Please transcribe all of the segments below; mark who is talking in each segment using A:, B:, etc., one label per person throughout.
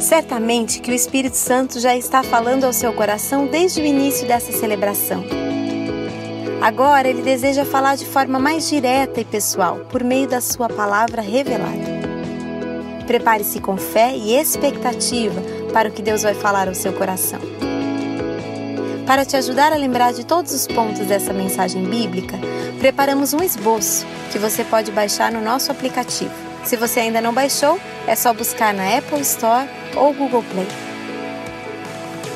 A: Certamente que o Espírito Santo já está falando ao seu coração desde o início dessa celebração. Agora ele deseja falar de forma mais direta e pessoal, por meio da sua palavra revelada. Prepare-se com fé e expectativa para o que Deus vai falar ao seu coração. Para te ajudar a lembrar de todos os pontos dessa mensagem bíblica, preparamos um esboço que você pode baixar no nosso aplicativo. Se você ainda não baixou, é só buscar na Apple Store ou Google Play.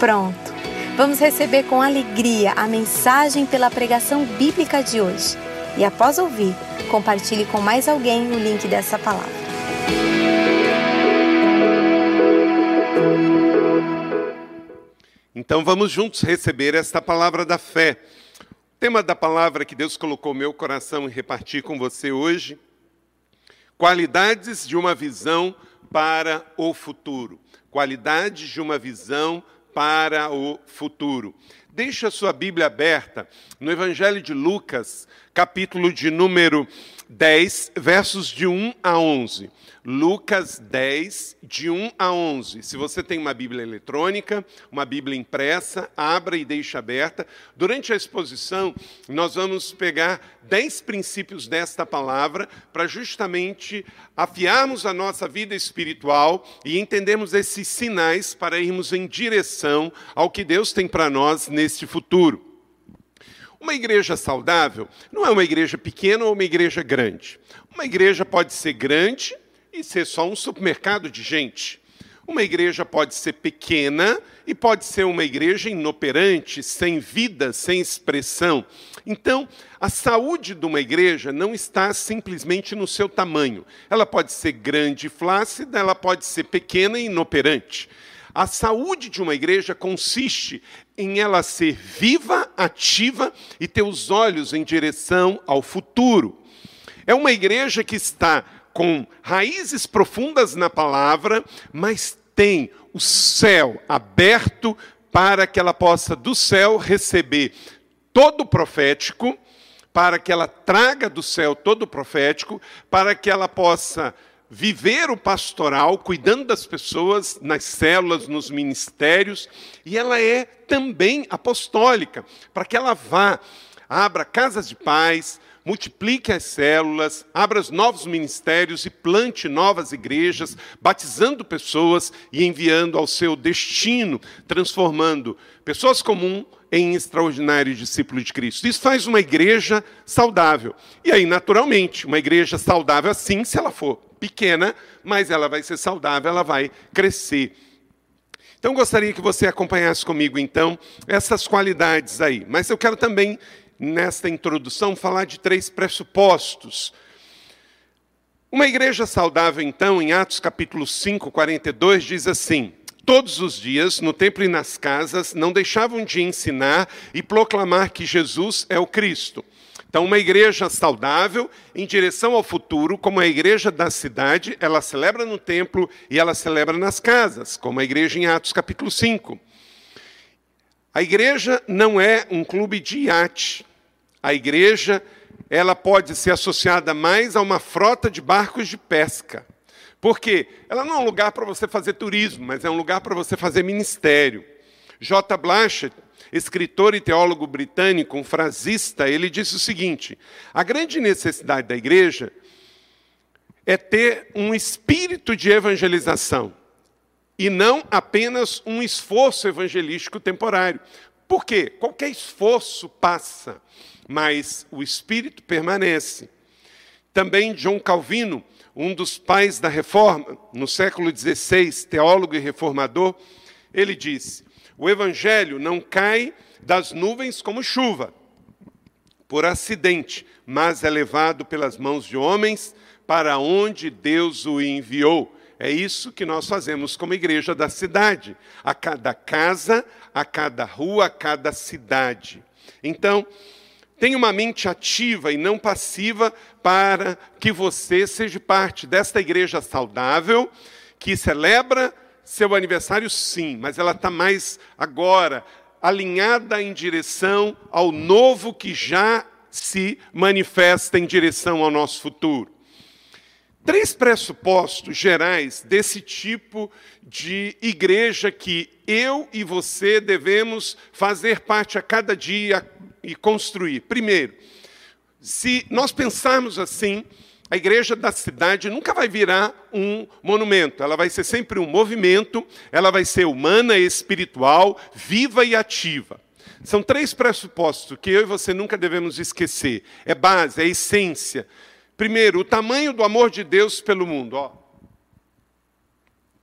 A: Pronto! Vamos receber com alegria a mensagem pela pregação bíblica de hoje. E após ouvir, compartilhe com mais alguém o link dessa palavra.
B: Então vamos juntos receber esta palavra da fé. O tema da palavra que Deus colocou no meu coração e repartir com você hoje: qualidades de uma visão para o futuro. Qualidades de uma visão para o futuro. Deixa a sua Bíblia aberta no Evangelho de Lucas, capítulo de número 10, versos de 1 a 11. Lucas 10, de 1 a 11. Se você tem uma Bíblia eletrônica, uma Bíblia impressa, abra e deixe aberta. Durante a exposição, nós vamos pegar 10 princípios desta palavra para justamente afiarmos a nossa vida espiritual e entendermos esses sinais para irmos em direção ao que Deus tem para nós neste futuro. Uma igreja saudável não é uma igreja pequena ou uma igreja grande. Uma igreja pode ser grande e ser só um supermercado de gente. Uma igreja pode ser pequena e pode ser uma igreja inoperante, sem vida, sem expressão. Então, a saúde de uma igreja não está simplesmente no seu tamanho. Ela pode ser grande e flácida, ela pode ser pequena e inoperante. A saúde de uma igreja consiste em ela ser viva, ativa e ter os olhos em direção ao futuro. É uma igreja que está com raízes profundas na palavra, mas tem o céu aberto para que ela possa do céu receber todo o profético, para que ela traga do céu todo o profético, para que ela possa viver o pastoral, cuidando das pessoas nas células, nos ministérios, e ela é também apostólica, para que ela vá, abra casas de paz, multiplique as células, abra novos ministérios e plante novas igrejas, batizando pessoas e enviando ao seu destino, transformando pessoas comuns em extraordinários discípulos de Cristo. Isso faz uma igreja saudável. E aí, naturalmente, uma igreja saudável assim, se ela for pequena, mas ela vai ser saudável, ela vai crescer. Então, gostaria que você acompanhasse comigo, então, essas qualidades aí. Mas eu quero também nesta introdução, falar de três pressupostos. Uma igreja saudável, então, em Atos capítulo 5, 42, diz assim: Todos os dias, no templo e nas casas, não deixavam de ensinar e proclamar que Jesus é o Cristo. Então, uma igreja saudável, em direção ao futuro, como a igreja da cidade, ela celebra no templo e ela celebra nas casas, como a igreja em Atos capítulo 5. A igreja não é um clube de iate. A igreja, ela pode ser associada mais a uma frota de barcos de pesca. Porque ela não é um lugar para você fazer turismo, mas é um lugar para você fazer ministério. J. Blanchett, escritor e teólogo britânico, um frasista, ele disse o seguinte: a grande necessidade da igreja é ter um espírito de evangelização e não apenas um esforço evangelístico temporário. Por quê? Qualquer esforço passa, mas o espírito permanece. Também João Calvino, um dos pais da reforma, no século XVI, teólogo e reformador, ele disse: o evangelho não cai das nuvens como chuva, por acidente, mas é levado pelas mãos de homens para onde Deus o enviou. É isso que nós fazemos como igreja da cidade, a cada casa, a cada rua, a cada cidade. Então, tenha uma mente ativa e não passiva para que você seja parte desta igreja saudável, que celebra seu aniversário, sim, mas ela está mais agora alinhada em direção ao novo que já se manifesta em direção ao nosso futuro. Três pressupostos gerais desse tipo de igreja que eu e você devemos fazer parte a cada dia e construir. Primeiro, se nós pensarmos assim, a igreja da cidade nunca vai virar um monumento, ela vai ser sempre um movimento, ela vai ser humana, espiritual, viva e ativa. São três pressupostos que eu e você nunca devemos esquecer. É base, é essência Primeiro, o tamanho do amor de Deus pelo mundo. Ó.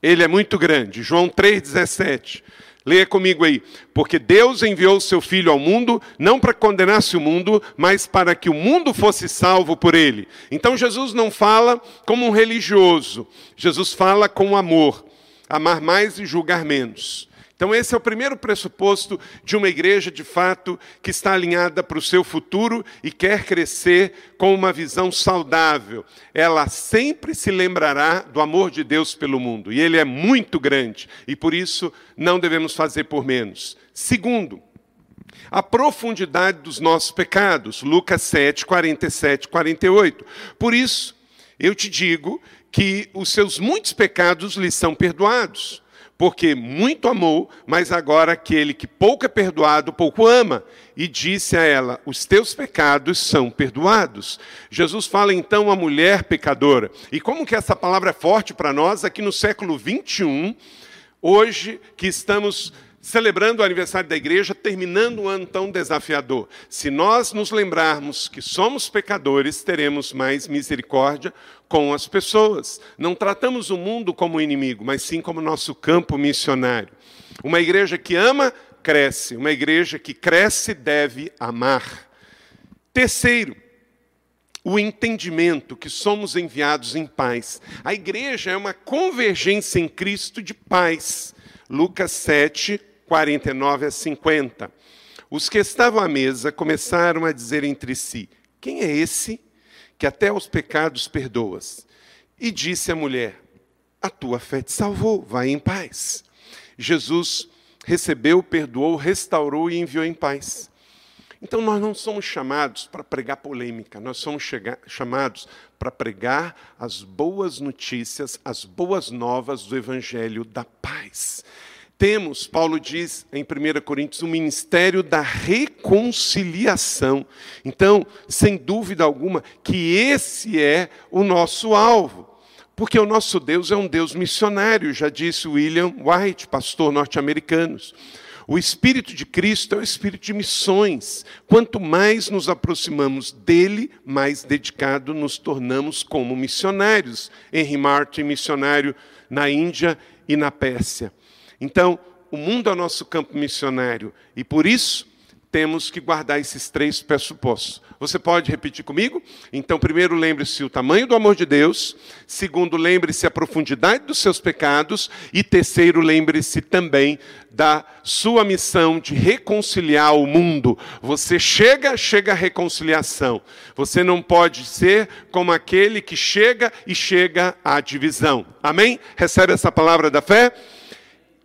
B: Ele é muito grande. João 3,17. Leia comigo aí. Porque Deus enviou o seu Filho ao mundo, não para condenar-se o mundo, mas para que o mundo fosse salvo por ele. Então Jesus não fala como um religioso. Jesus fala com amor. Amar mais e julgar menos. Então, esse é o primeiro pressuposto de uma igreja, de fato, que está alinhada para o seu futuro e quer crescer com uma visão saudável. Ela sempre se lembrará do amor de Deus pelo mundo, e ele é muito grande, e por isso não devemos fazer por menos. Segundo, a profundidade dos nossos pecados, Lucas 7, 47, 48. Por isso, eu te digo que os seus muitos pecados lhe são perdoados porque muito amou, mas agora aquele que pouco é perdoado, pouco ama. E disse a ela: Os teus pecados são perdoados. Jesus fala então à mulher pecadora. E como que essa palavra é forte para nós aqui no século 21, hoje que estamos celebrando o aniversário da igreja, terminando um ano tão desafiador. Se nós nos lembrarmos que somos pecadores, teremos mais misericórdia com as pessoas. Não tratamos o mundo como inimigo, mas sim como nosso campo missionário. Uma igreja que ama, cresce. Uma igreja que cresce, deve amar. Terceiro, o entendimento que somos enviados em paz. A igreja é uma convergência em Cristo de paz. Lucas 7, 49 a 50. Os que estavam à mesa começaram a dizer entre si: Quem é esse que até os pecados perdoas? E disse a mulher: A tua fé te salvou, vai em paz. Jesus recebeu, perdoou, restaurou e enviou em paz. Então nós não somos chamados para pregar polêmica, nós somos chamados para pregar as boas notícias, as boas novas do Evangelho da paz. Temos, Paulo diz em 1 Coríntios, o um ministério da reconciliação. Então, sem dúvida alguma, que esse é o nosso alvo. Porque o nosso Deus é um Deus missionário, já disse William White, pastor norte-americano. O Espírito de Cristo é o Espírito de missões. Quanto mais nos aproximamos dele, mais dedicado nos tornamos como missionários. Henry Martin, missionário na Índia e na Pérsia. Então, o mundo é o nosso campo missionário e por isso temos que guardar esses três pressupostos. Você pode repetir comigo? Então, primeiro, lembre-se o tamanho do amor de Deus. Segundo, lembre-se a profundidade dos seus pecados. E terceiro, lembre-se também da sua missão de reconciliar o mundo. Você chega, chega à reconciliação. Você não pode ser como aquele que chega e chega à divisão. Amém? Recebe essa palavra da fé?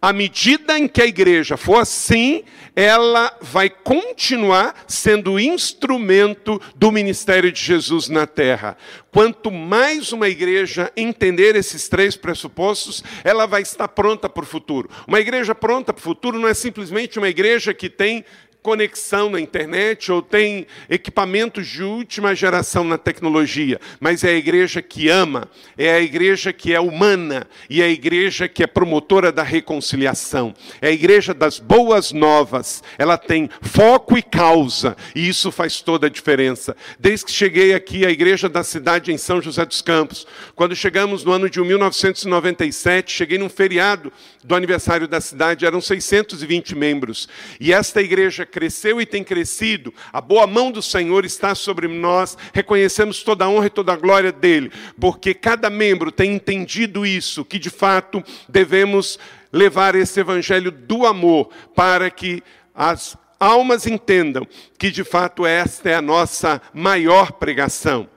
B: À medida em que a igreja for assim, ela vai continuar sendo instrumento do ministério de Jesus na terra. Quanto mais uma igreja entender esses três pressupostos, ela vai estar pronta para o futuro. Uma igreja pronta para o futuro não é simplesmente uma igreja que tem conexão na internet ou tem equipamentos de última geração na tecnologia, mas é a igreja que ama, é a igreja que é humana e é a igreja que é promotora da reconciliação. É a igreja das boas novas. Ela tem foco e causa, e isso faz toda a diferença. Desde que cheguei aqui à igreja da cidade em São José dos Campos, quando chegamos no ano de 1997, cheguei num feriado do aniversário da cidade, eram 620 membros. E esta igreja cresceu e tem crescido, a boa mão do Senhor está sobre nós, reconhecemos toda a honra e toda a glória dele, porque cada membro tem entendido isso, que de fato devemos levar esse evangelho do amor para que as almas entendam que de fato esta é a nossa maior pregação.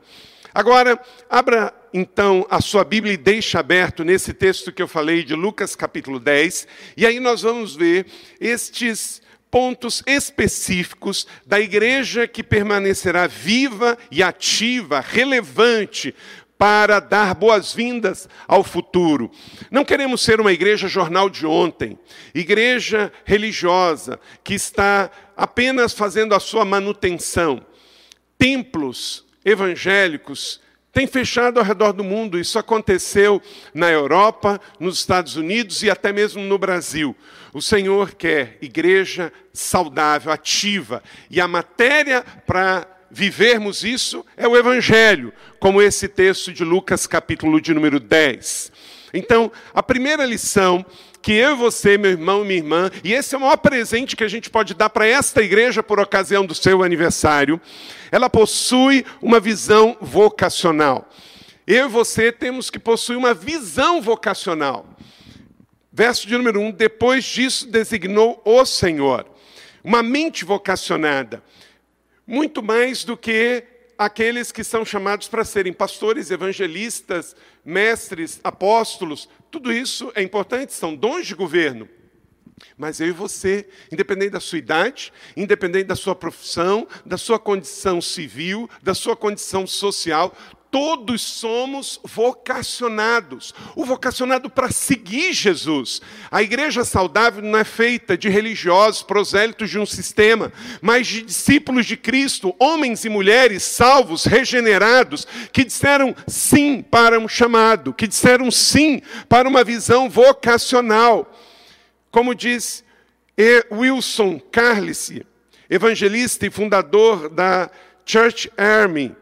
B: Agora, abra então a sua Bíblia e deixe aberto nesse texto que eu falei de Lucas capítulo 10, e aí nós vamos ver estes pontos específicos da igreja que permanecerá viva e ativa, relevante, para dar boas-vindas ao futuro. Não queremos ser uma igreja jornal de ontem, igreja religiosa que está apenas fazendo a sua manutenção. Templos evangélicos têm fechado ao redor do mundo. Isso aconteceu na Europa, nos Estados Unidos e até mesmo no Brasil. O Senhor quer igreja saudável, ativa, e a matéria para vivermos isso é o Evangelho, como esse texto de Lucas, capítulo de número 10. Então, a primeira lição que eu e você, meu irmão e minha irmã, e esse é o maior presente que a gente pode dar para esta igreja por ocasião do seu aniversário, ela possui uma visão vocacional. Eu e você temos que possuir uma visão vocacional. Verso de número 1: um, Depois disso designou o Senhor, uma mente vocacionada muito mais do que aqueles que são chamados para serem pastores, evangelistas, mestres, apóstolos. Tudo isso é importante, são dons de governo. Mas eu e você, independente da sua idade, independente da sua profissão, da sua condição civil, da sua condição social, todos somos vocacionados. O vocacionado para seguir Jesus. A igreja saudável não é feita de religiosos, prosélitos de um sistema, mas de discípulos de Cristo, homens e mulheres salvos, regenerados, que disseram sim para um chamado, que disseram sim para uma visão vocacional. Como diz Wilson Carlice, evangelista e fundador da Church Army,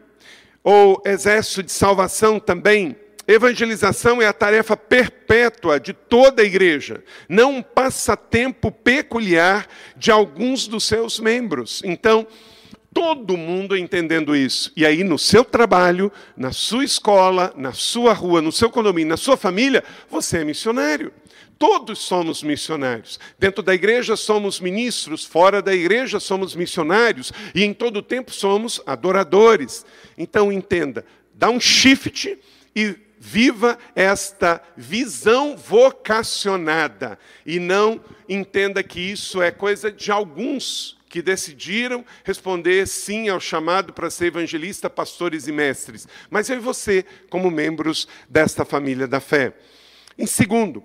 B: ou exército de salvação também. Evangelização é a tarefa perpétua de toda a igreja, não um passatempo peculiar de alguns dos seus membros. Então, todo mundo entendendo isso. E aí, no seu trabalho, na sua escola, na sua rua, no seu condomínio, na sua família, você é missionário. Todos somos missionários. Dentro da igreja somos ministros, fora da igreja somos missionários e em todo tempo somos adoradores. Então entenda, dá um shift e viva esta visão vocacionada e não entenda que isso é coisa de alguns que decidiram responder sim ao chamado para ser evangelista, pastores e mestres, mas eu e você como membros desta família da fé. Em segundo,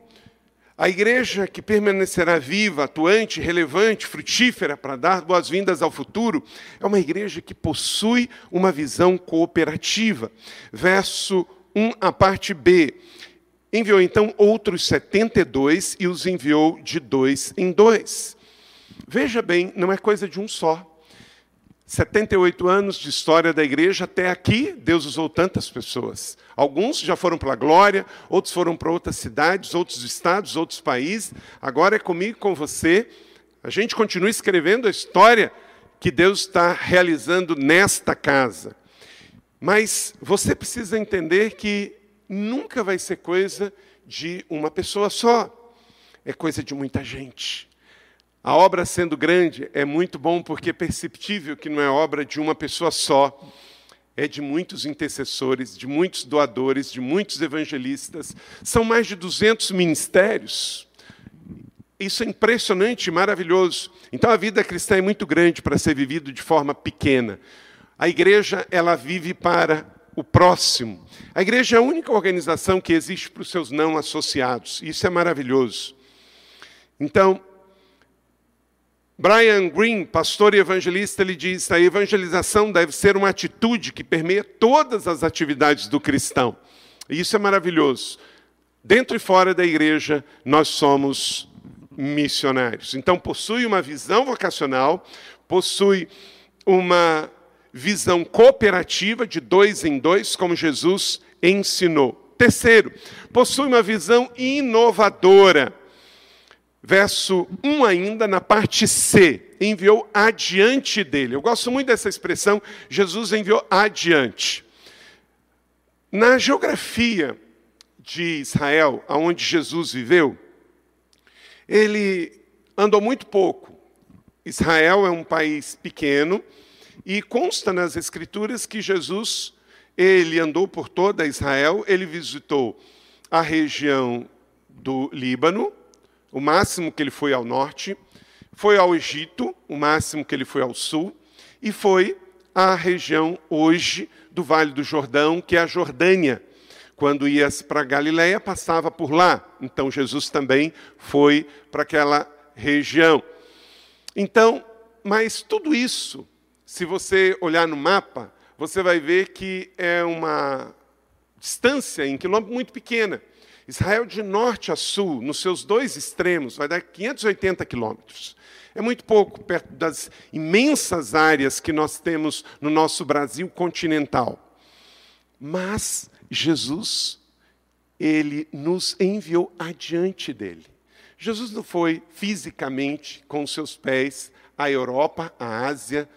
B: a igreja que permanecerá viva, atuante, relevante, frutífera para dar boas-vindas ao futuro, é uma igreja que possui uma visão cooperativa. Verso 1, a parte B. Enviou então outros 72 e os enviou de dois em dois. Veja bem, não é coisa de um só. 78 anos de história da igreja, até aqui, Deus usou tantas pessoas. Alguns já foram para a glória, outros foram para outras cidades, outros estados, outros países. Agora é comigo, com você. A gente continua escrevendo a história que Deus está realizando nesta casa. Mas você precisa entender que nunca vai ser coisa de uma pessoa só, é coisa de muita gente. A obra sendo grande é muito bom porque é perceptível que não é obra de uma pessoa só, é de muitos intercessores, de muitos doadores, de muitos evangelistas. São mais de 200 ministérios. Isso é impressionante, maravilhoso. Então a vida cristã é muito grande para ser vivido de forma pequena. A igreja, ela vive para o próximo. A igreja é a única organização que existe para os seus não associados. Isso é maravilhoso. Então, Brian Green, pastor e evangelista, ele diz: a evangelização deve ser uma atitude que permeia todas as atividades do cristão. E isso é maravilhoso. Dentro e fora da igreja, nós somos missionários. Então, possui uma visão vocacional, possui uma visão cooperativa de dois em dois, como Jesus ensinou. Terceiro, possui uma visão inovadora. Verso 1 ainda, na parte C, enviou adiante dele. Eu gosto muito dessa expressão, Jesus enviou adiante. Na geografia de Israel, onde Jesus viveu, ele andou muito pouco. Israel é um país pequeno e consta nas escrituras que Jesus ele andou por toda Israel, ele visitou a região do Líbano, o máximo que ele foi ao norte, foi ao Egito, o máximo que ele foi ao sul, e foi à região hoje do Vale do Jordão, que é a Jordânia. Quando ia para Galiléia, passava por lá. Então Jesus também foi para aquela região. Então, mas tudo isso, se você olhar no mapa, você vai ver que é uma distância em quilômetro muito pequena. Israel de norte a sul, nos seus dois extremos, vai dar 580 quilômetros. É muito pouco perto das imensas áreas que nós temos no nosso Brasil continental. Mas Jesus, ele nos enviou adiante dele. Jesus não foi fisicamente com os seus pés à Europa, à Ásia,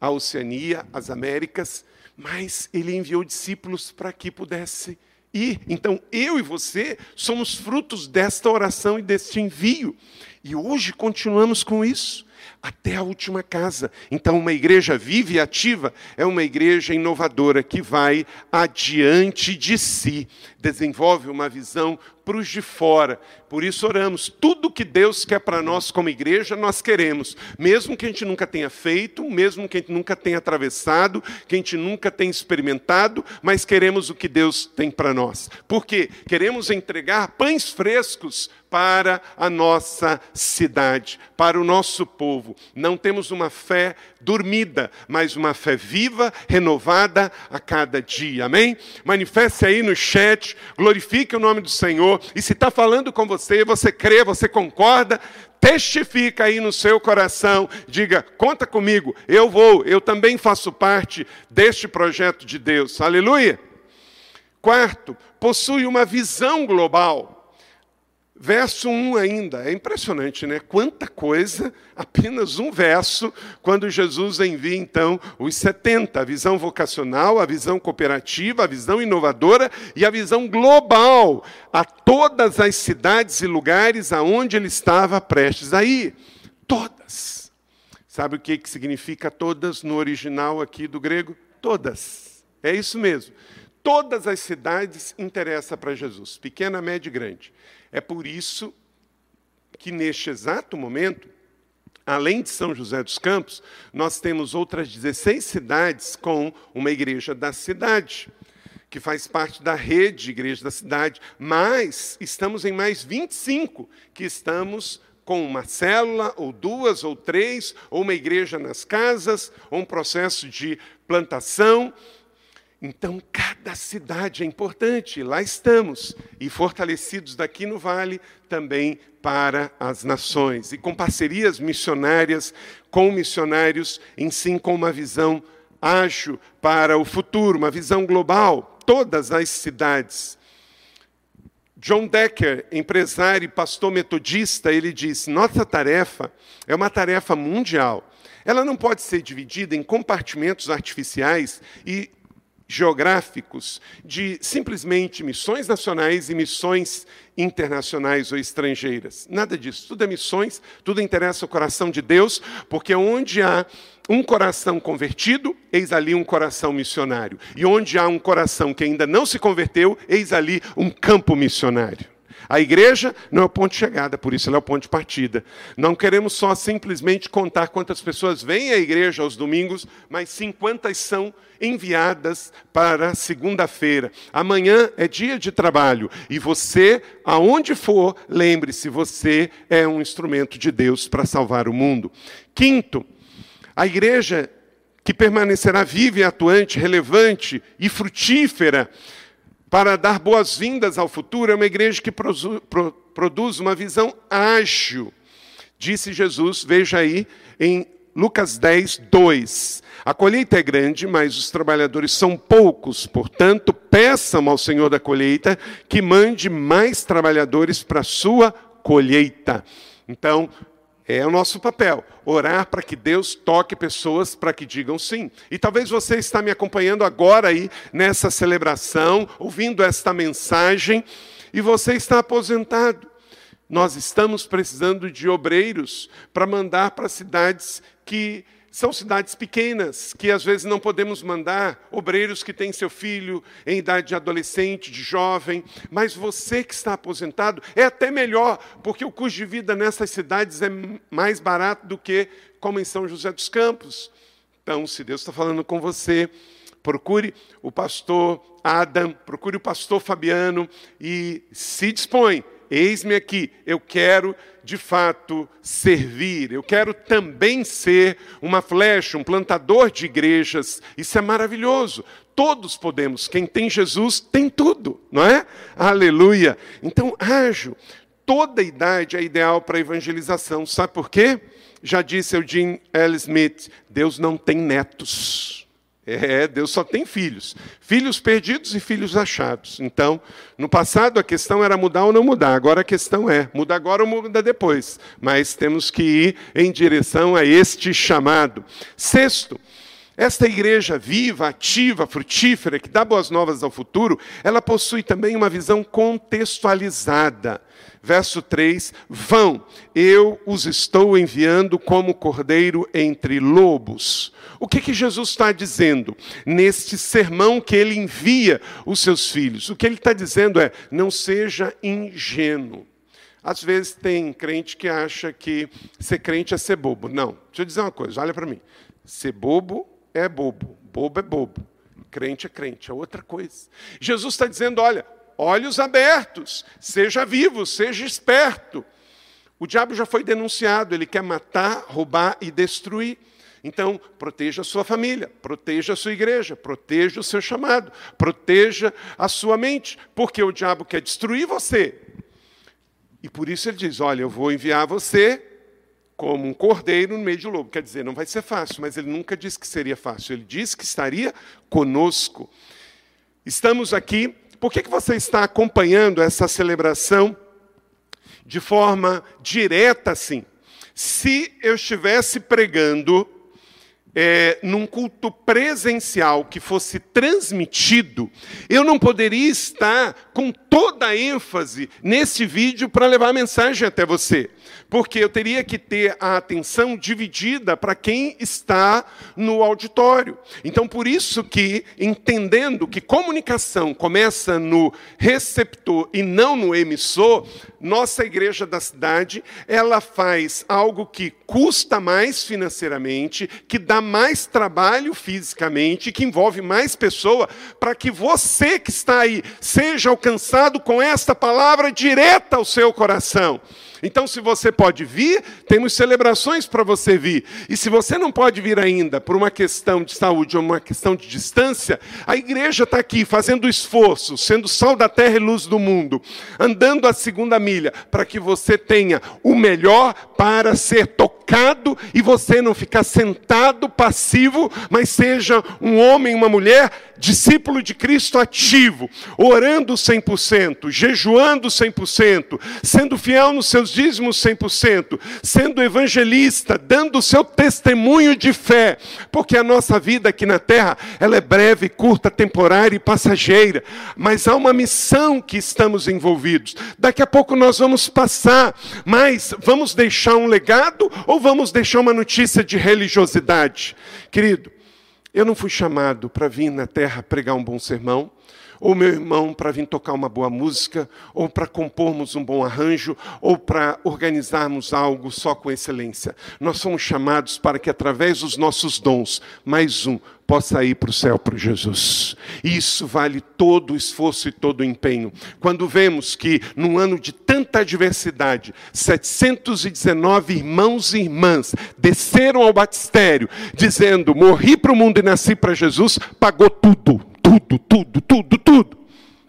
B: à Oceania, às Américas, mas ele enviou discípulos para que pudesse ir. Então, eu e você somos frutos desta oração e deste envio. E hoje continuamos com isso até a última casa. Então, uma igreja viva e ativa é uma igreja inovadora que vai adiante de si, desenvolve uma visão para os de fora. Por isso oramos. Tudo que Deus quer para nós como igreja, nós queremos. Mesmo que a gente nunca tenha feito, mesmo que a gente nunca tenha atravessado, que a gente nunca tenha experimentado, mas queremos o que Deus tem para nós. Por quê? Queremos entregar pães frescos para a nossa cidade, para o nosso povo. Não temos uma fé dormida, mas uma fé viva, renovada a cada dia. Amém? Manifeste aí no chat, glorifique o nome do Senhor. E se está falando com você, você crê, você concorda, testifica aí no seu coração, diga: conta comigo, eu vou, eu também faço parte deste projeto de Deus. Aleluia. Quarto, possui uma visão global. Verso 1 ainda, é impressionante, né? Quanta coisa, apenas um verso, quando Jesus envia então os 70, a visão vocacional, a visão cooperativa, a visão inovadora e a visão global a todas as cidades e lugares aonde ele estava prestes a ir. Todas. Sabe o que, significa todas no original aqui do grego? Todas. É isso mesmo. Todas as cidades interessam para Jesus, pequena, média e grande. É por isso que, neste exato momento, além de São José dos Campos, nós temos outras 16 cidades com uma igreja da cidade, que faz parte da rede de igreja da cidade, mas estamos em mais 25 que estamos com uma célula, ou duas, ou três, ou uma igreja nas casas, ou um processo de plantação. Então, cada cidade é importante, lá estamos, e fortalecidos daqui no Vale também para as nações, e com parcerias missionárias com missionários, em sim com uma visão ágil para o futuro, uma visão global, todas as cidades. John Decker, empresário e pastor metodista, ele diz: nossa tarefa é uma tarefa mundial. Ela não pode ser dividida em compartimentos artificiais e geográficos de simplesmente missões nacionais e missões internacionais ou estrangeiras. Nada disso. Tudo é missões, tudo interessa o coração de Deus, porque onde há um coração convertido, eis ali um coração missionário. E onde há um coração que ainda não se converteu, eis ali um campo missionário. A igreja não é o ponto de chegada, por isso ela é o ponto de partida. Não queremos só simplesmente contar quantas pessoas vêm à igreja aos domingos, mas sim quantas são enviadas para segunda-feira. Amanhã é dia de trabalho e você, aonde for, lembre-se, você é um instrumento de Deus para salvar o mundo. Quinto, a igreja que permanecerá viva e atuante, relevante e frutífera para dar boas-vindas ao futuro, é uma igreja que produz uma visão ágil. Disse Jesus, veja aí, em Lucas 10, 2. A colheita é grande, mas os trabalhadores são poucos, portanto, peçam ao Senhor da colheita que mande mais trabalhadores para a sua colheita. Então, é o nosso papel, orar para que Deus toque pessoas para que digam sim. E talvez você está me acompanhando agora aí nessa celebração, ouvindo esta mensagem, e você está aposentado. Nós estamos precisando de obreiros para mandar para cidades que São cidades pequenas que às vezes não podemos mandar obreiros que têm seu filho em idade de adolescente, de jovem, mas você que está aposentado é até melhor, porque o custo de vida nessas cidades é mais barato do que como em São José dos Campos. Então, se Deus está falando com você, procure o pastor Adam, procure o pastor Fabiano e se dispõe. Eis-me aqui, eu quero de fato servir, eu quero também ser uma flecha, um plantador de igrejas. Isso é maravilhoso. Todos podemos, quem tem Jesus tem tudo, não é? Aleluia. Então, ajo. Toda idade é ideal para evangelização. Sabe por quê? Já disse Eugene L. Smith: Deus não tem netos. É, Deus só tem filhos. Filhos perdidos e filhos achados. Então, no passado a questão era mudar ou não mudar. Agora a questão é, muda agora ou muda depois. Mas temos que ir em direção a este chamado. Sexto, esta igreja viva, ativa, frutífera, que dá boas novas ao futuro, ela possui também uma visão contextualizada. Verso 3: Vão, eu os estou enviando como cordeiro entre lobos. O que, que Jesus está dizendo neste sermão que ele envia os seus filhos? O que ele está dizendo é: não seja ingênuo. Às vezes tem crente que acha que ser crente é ser bobo. Não, deixa eu dizer uma coisa, olha para mim. Ser bobo é bobo, bobo é bobo. Crente é crente, é outra coisa. Jesus está dizendo: olha, olhos abertos, seja vivo, seja esperto. O diabo já foi denunciado, ele quer matar, roubar e destruir. Então, proteja a sua família, proteja a sua igreja, proteja o seu chamado, proteja a sua mente, porque o diabo quer destruir você. E por isso ele diz: Olha, eu vou enviar você como um cordeiro no meio de lobo. Quer dizer, não vai ser fácil, mas ele nunca disse que seria fácil, ele disse que estaria conosco. Estamos aqui por que, que você está acompanhando essa celebração de forma direta assim? Se eu estivesse pregando é, num culto presencial que fosse transmitido, eu não poderia estar com toda a ênfase nesse vídeo para levar a mensagem até você porque eu teria que ter a atenção dividida para quem está no auditório. Então, por isso que, entendendo que comunicação começa no receptor e não no emissor, nossa igreja da cidade, ela faz algo que custa mais financeiramente, que dá mais trabalho fisicamente, que envolve mais pessoa, para que você que está aí seja alcançado com esta palavra direta ao seu coração. Então, se você pode vir, temos celebrações para você vir. E se você não pode vir ainda por uma questão de saúde ou uma questão de distância, a igreja está aqui fazendo esforço, sendo sal da terra e luz do mundo, andando a segunda milha, para que você tenha o melhor para ser tocado e você não ficar sentado passivo, mas seja um homem, uma mulher discípulo de Cristo ativo, orando 100%, jejuando 100%, sendo fiel nos seus dízimos 100%, sendo evangelista, dando o seu testemunho de fé, porque a nossa vida aqui na terra, ela é breve, curta, temporária e passageira, mas há uma missão que estamos envolvidos. Daqui a pouco nós vamos passar, mas vamos deixar um legado ou vamos deixar uma notícia de religiosidade? Querido, eu não fui chamado para vir na terra pregar um bom sermão, ou meu irmão para vir tocar uma boa música, ou para compormos um bom arranjo, ou para organizarmos algo só com excelência. Nós somos chamados para que, através dos nossos dons, mais um possa ir para o céu para Jesus. Isso vale todo o esforço e todo o empenho. Quando vemos que, num ano de tanta adversidade, 719 irmãos e irmãs desceram ao batistério, dizendo: Morri para o mundo e nasci para Jesus, pagou tudo tudo, tudo, tudo, tudo.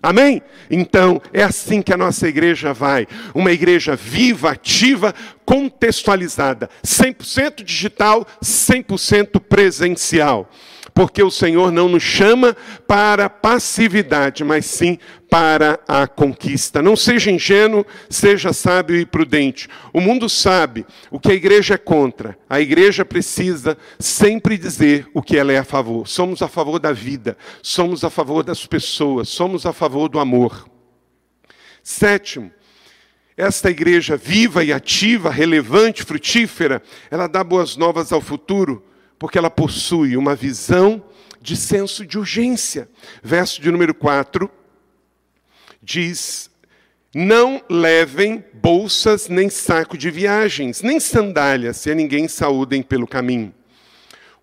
B: Amém? Então, é assim que a nossa igreja vai. Uma igreja viva, ativa, contextualizada. 100% digital, 100% presencial porque o Senhor não nos chama para passividade, mas sim para a conquista. Não seja ingênuo, seja sábio e prudente. O mundo sabe o que a igreja é contra. A igreja precisa sempre dizer o que ela é a favor. Somos a favor da vida, somos a favor das pessoas, somos a favor do amor. Sétimo, esta igreja viva e ativa, relevante, frutífera, ela dá boas novas ao futuro Porque ela possui uma visão de senso de urgência. Verso de número 4 diz: Não levem bolsas, nem saco de viagens, nem sandálias, e a ninguém saúdem pelo caminho.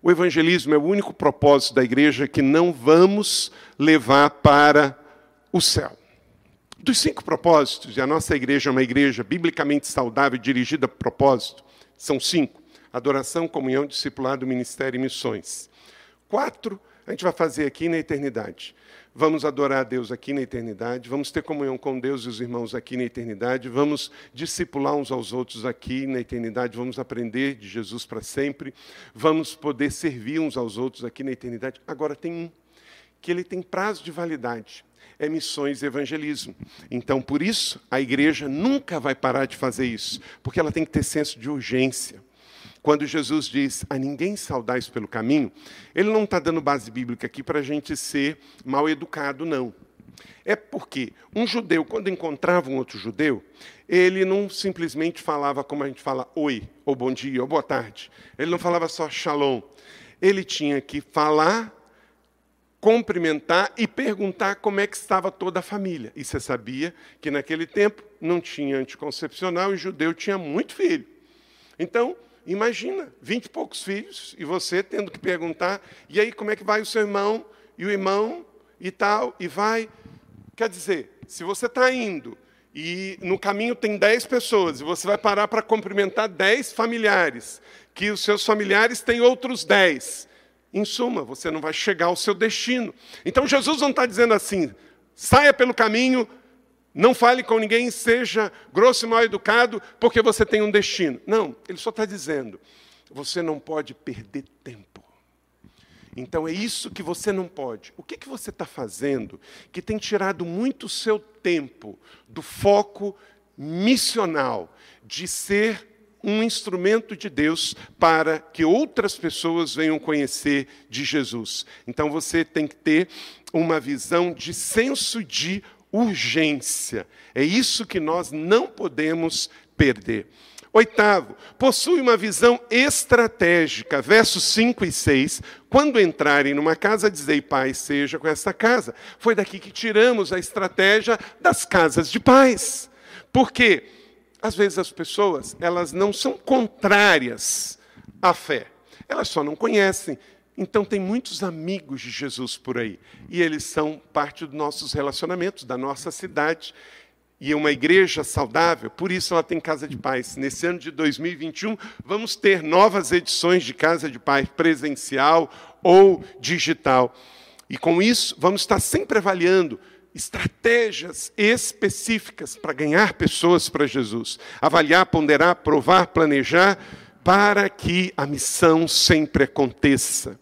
B: O evangelismo é o único propósito da igreja que não vamos levar para o céu. Dos cinco propósitos, e a nossa igreja é uma igreja biblicamente saudável dirigida a propósito, são cinco: adoração, comunhão, discipulado, ministério e missões. Quatro a gente vai fazer aqui na eternidade. Vamos adorar a Deus aqui na eternidade, vamos ter comunhão com Deus e os irmãos aqui na eternidade, vamos discipular uns aos outros aqui na eternidade, vamos aprender de Jesus para sempre, vamos poder servir uns aos outros aqui na eternidade. Agora tem um, que ele tem prazo de validade é missões e evangelismo. Então, por isso, a igreja nunca vai parar de fazer isso, porque ela tem que ter senso de urgência. Quando Jesus diz a ninguém saudais pelo caminho, ele não está dando base bíblica aqui para a gente ser mal educado, não. É porque um judeu, quando encontrava um outro judeu, ele não simplesmente falava como a gente fala oi, ou bom dia, ou boa tarde. Ele não falava só shalom. Ele tinha que falar, cumprimentar e perguntar como é que estava toda a família. E você sabia que naquele tempo não tinha anticoncepcional e judeu tinha muito filho. Então, Imagina, vinte e poucos filhos, e você tendo que perguntar, e aí como é que vai o seu irmão, e o irmão, e tal, e vai. Quer dizer, se você está indo e no caminho tem dez pessoas, e você vai parar para cumprimentar dez familiares, que os seus familiares têm outros dez. Em suma, você não vai chegar ao seu destino. Então Jesus não está dizendo assim, saia pelo caminho, não fale com ninguém, seja grosso e mal educado, porque você tem um destino. Não, ele só está dizendo: você não pode perder tempo. Então é isso que você não pode. O que, que você está fazendo que tem tirado muito o seu tempo do foco missional, de ser um instrumento de Deus para que outras pessoas venham conhecer de Jesus. Então você tem que ter uma visão de senso de urgência. É isso que nós não podemos perder. Oitavo, possui uma visão estratégica. Versos 5 e 6. Quando entrarem numa casa, dizei, Pai, seja com esta casa. Foi daqui que tiramos a estratégia das casas de paz. Porque, às vezes, as pessoas, elas não são contrárias à fé. Elas só não conhecem. Então, tem muitos amigos de Jesus por aí. E eles são parte dos nossos relacionamentos, da nossa cidade. E é uma igreja saudável, por isso ela tem Casa de Paz. Nesse ano de 2021, vamos ter novas edições de Casa de Paz, presencial ou digital. E com isso, vamos estar sempre avaliando estratégias específicas para ganhar pessoas para Jesus. Avaliar, ponderar, provar, planejar, para que a missão sempre aconteça.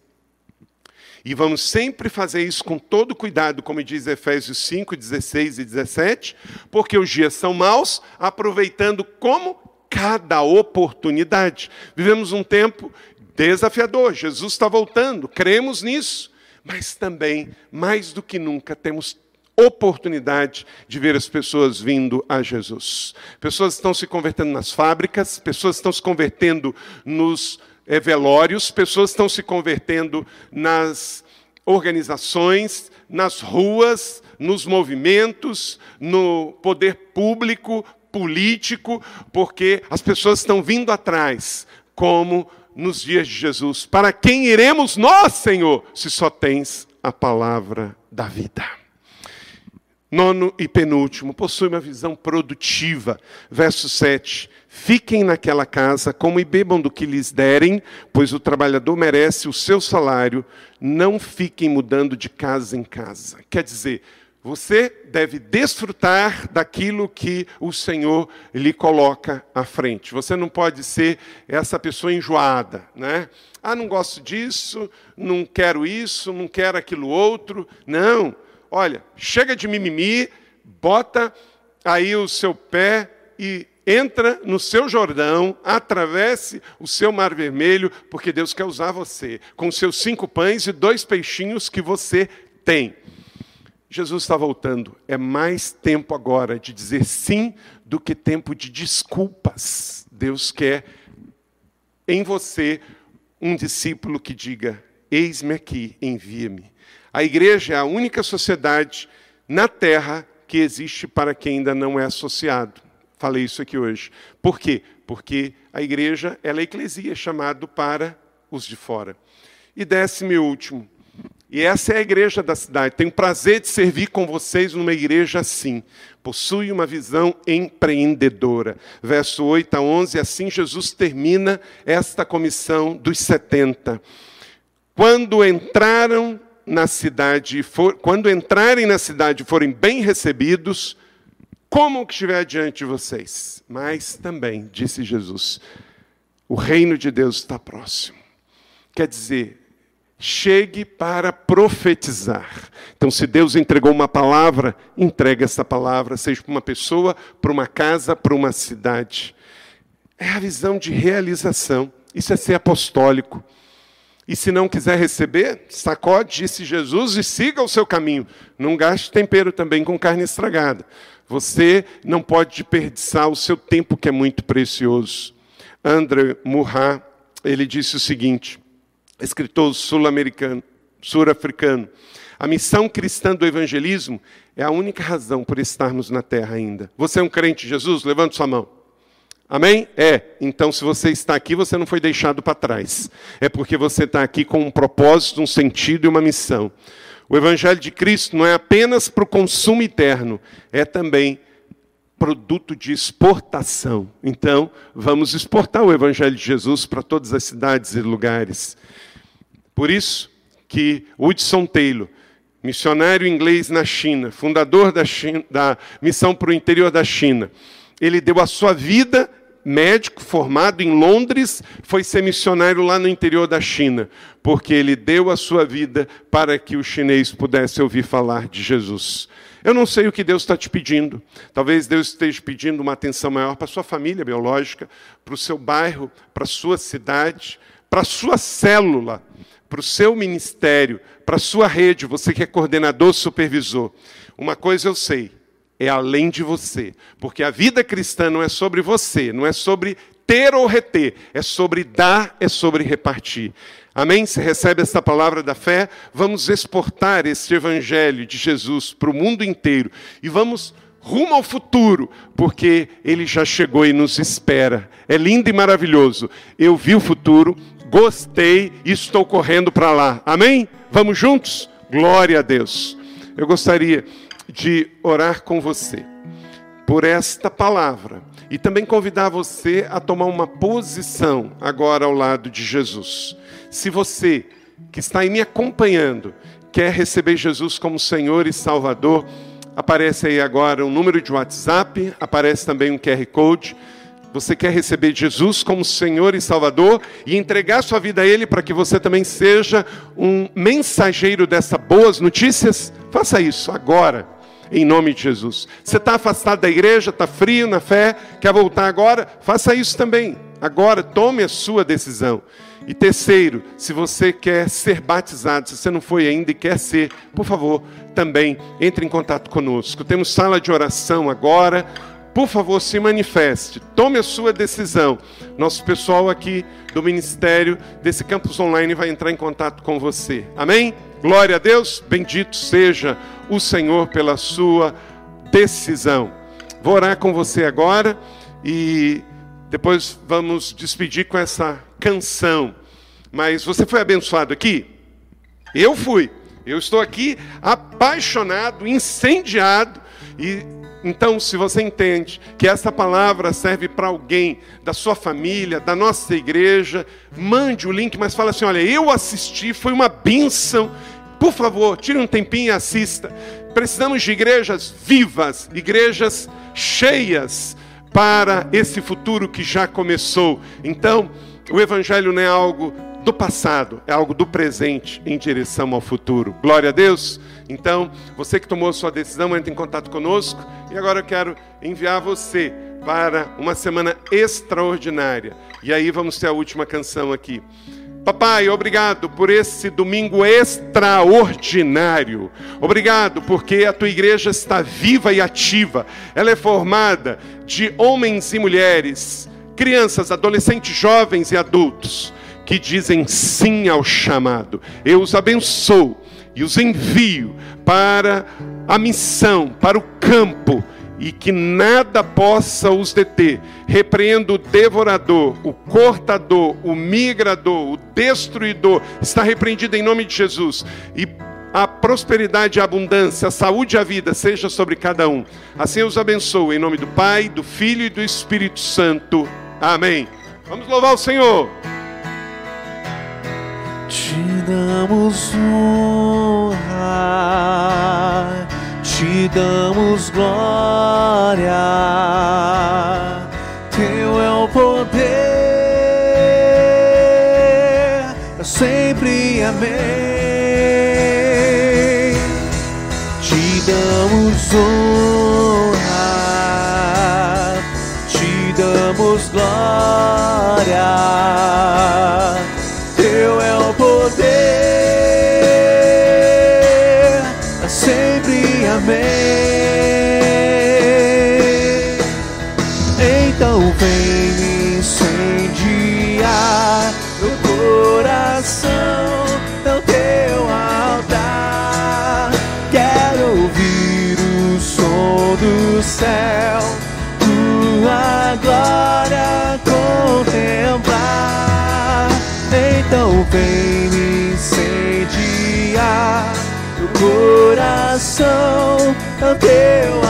B: E vamos sempre fazer isso com todo cuidado, como diz Efésios 5, 16 e 17, porque os dias são maus, aproveitando como cada oportunidade. Vivemos um tempo desafiador, Jesus está voltando, cremos nisso, mas também, mais do que nunca, temos oportunidade de ver as pessoas vindo a Jesus. Pessoas estão se convertendo nas fábricas, pessoas estão se convertendo nos é, velórios, pessoas estão se convertendo nas organizações, nas ruas, nos movimentos, no poder público, político, porque as pessoas estão vindo atrás, como nos dias de Jesus. Para quem iremos nós, Senhor, se só tens a palavra da vida? Nono e penúltimo, possui uma visão produtiva. Verso 7. Fiquem naquela casa, como e bebam do que lhes derem, pois o trabalhador merece o seu salário. Não fiquem mudando de casa em casa. Quer dizer, você deve desfrutar daquilo que o Senhor lhe coloca à frente. Você não pode ser essa pessoa enjoada, né? Ah, não gosto disso, não quero isso, não quero aquilo outro. Não. Olha, chega de mimimi, bota aí o seu pé e entra no seu Jordão, atravesse o seu mar vermelho, porque Deus quer usar você, com seus cinco pães e dois peixinhos que você tem. Jesus está voltando. É mais tempo agora de dizer sim do que tempo de desculpas. Deus quer em você um discípulo que diga: Eis-me aqui, envia-me. A igreja é a única sociedade na terra que existe para quem ainda não é associado. Falei isso aqui hoje. Por quê? Porque a igreja ela é eclesia, chamado para os de fora. E décimo e último, e essa é a igreja da cidade. Tenho prazer de servir com vocês numa igreja assim. Possui uma visão empreendedora. Verso 8 a 11, assim Jesus termina esta comissão dos 70. Quando entraram na cidade, for, quando entrarem na cidade e forem bem recebidos, como o que estiver diante de vocês. Mas também, disse Jesus, o reino de Deus está próximo. Quer dizer, chegue para profetizar. Então, se Deus entregou uma palavra, entregue essa palavra, seja para uma pessoa, para uma casa, para uma cidade. É a visão de realização. Isso é ser apostólico. E se não quiser receber, sacode, disse Jesus, e siga o seu caminho. Não gaste tempero também com carne estragada. Você não pode desperdiçar o seu tempo, que é muito precioso. André Murra, ele disse o seguinte: escritor sul-americano, sul-africano. A missão cristã do evangelismo é a única razão por estarmos na terra ainda. Você é um crente de Jesus? Levante sua mão. Amém? É. Então, se você está aqui, você não foi deixado para trás. É porque você está aqui com um propósito, um sentido e uma missão. O Evangelho de Cristo não é apenas para o consumo eterno, é também produto de exportação. Então, vamos exportar o Evangelho de Jesus para todas as cidades e lugares. Por isso que Hudson Taylor, missionário inglês na China, fundador da, China, da missão para o interior da China, ele deu a sua vida médico formado em Londres, foi ser missionário lá no interior da China, porque ele deu a sua vida para que o chinês pudesse ouvir falar de Jesus. Eu não sei o que Deus está te pedindo. Talvez Deus esteja pedindo uma atenção maior para sua família biológica, para o seu bairro, para a sua cidade, para a sua célula para o seu ministério, para a sua rede, você que é coordenador, supervisor. Uma coisa eu sei, é além de você, porque a vida cristã não é sobre você, não é sobre ter ou reter, é sobre dar, é sobre repartir. Amém? Você recebe essa palavra da fé? Vamos exportar esse evangelho de Jesus para o mundo inteiro e vamos rumo ao futuro, porque ele já chegou e nos espera. É lindo e maravilhoso. Eu vi o futuro, gostei e estou correndo para lá. Amém? Vamos juntos? Glória a Deus. Eu gostaria de orar com você por esta palavra e também convidar você a tomar uma posição agora ao lado de Jesus. Se você que está aí me acompanhando quer receber Jesus como Senhor e Salvador, aparece aí agora um número de WhatsApp, aparece também um QR Code. Você quer receber Jesus como Senhor e Salvador e entregar sua vida a Ele para que você também seja um mensageiro dessas boas notícias? Faça isso agora, em nome de Jesus. Você está afastado da igreja, está frio na fé, quer voltar agora? Faça isso também. Agora, tome a sua decisão. E terceiro, se você quer ser batizado, se você não foi ainda e quer ser, por favor, também entre em contato conosco. Temos sala de oração agora por favor, se manifeste, tome a sua decisão. Nosso pessoal aqui do Ministério desse campus online vai entrar em contato com você. Amém? Glória a Deus, bendito seja o Senhor pela sua decisão. Vou orar com você agora e depois vamos despedir com essa canção. Mas você foi abençoado aqui? Eu fui. Eu estou aqui apaixonado, incendiado e então, se você entende que essa palavra serve para alguém da sua família, da nossa igreja, mande o link, mas fala assim: olha, eu assisti, foi uma bênção. Por favor, tire um tempinho e assista. Precisamos de igrejas vivas, igrejas cheias para esse futuro que já começou. Então, o Evangelho não é algo do passado, é algo do presente em direção ao futuro. Glória a Deus. Então, você que tomou sua decisão, entre em contato conosco. E agora eu quero enviar você para uma semana extraordinária. E aí vamos ter a última canção aqui. Papai, obrigado por esse domingo extraordinário. Obrigado porque a tua igreja está viva e ativa. Ela é formada de homens e mulheres, crianças, adolescentes, jovens e adultos que dizem sim ao chamado. Eu os abençoo e os envio para a missão, para o campo e que nada possa os deter. Repreendo o devorador, o cortador, o migrador, o destruidor. Está repreendido em nome de Jesus. E a prosperidade, a abundância, a saúde e a vida seja sobre cada um. Assim eu os abençoo em nome do Pai, do Filho e do Espírito Santo. Amém. Vamos louvar o Senhor.
C: Te damos honra te damos glória, teu é o poder, sempre amém. Te damos honra, te damos glória, coração ao teu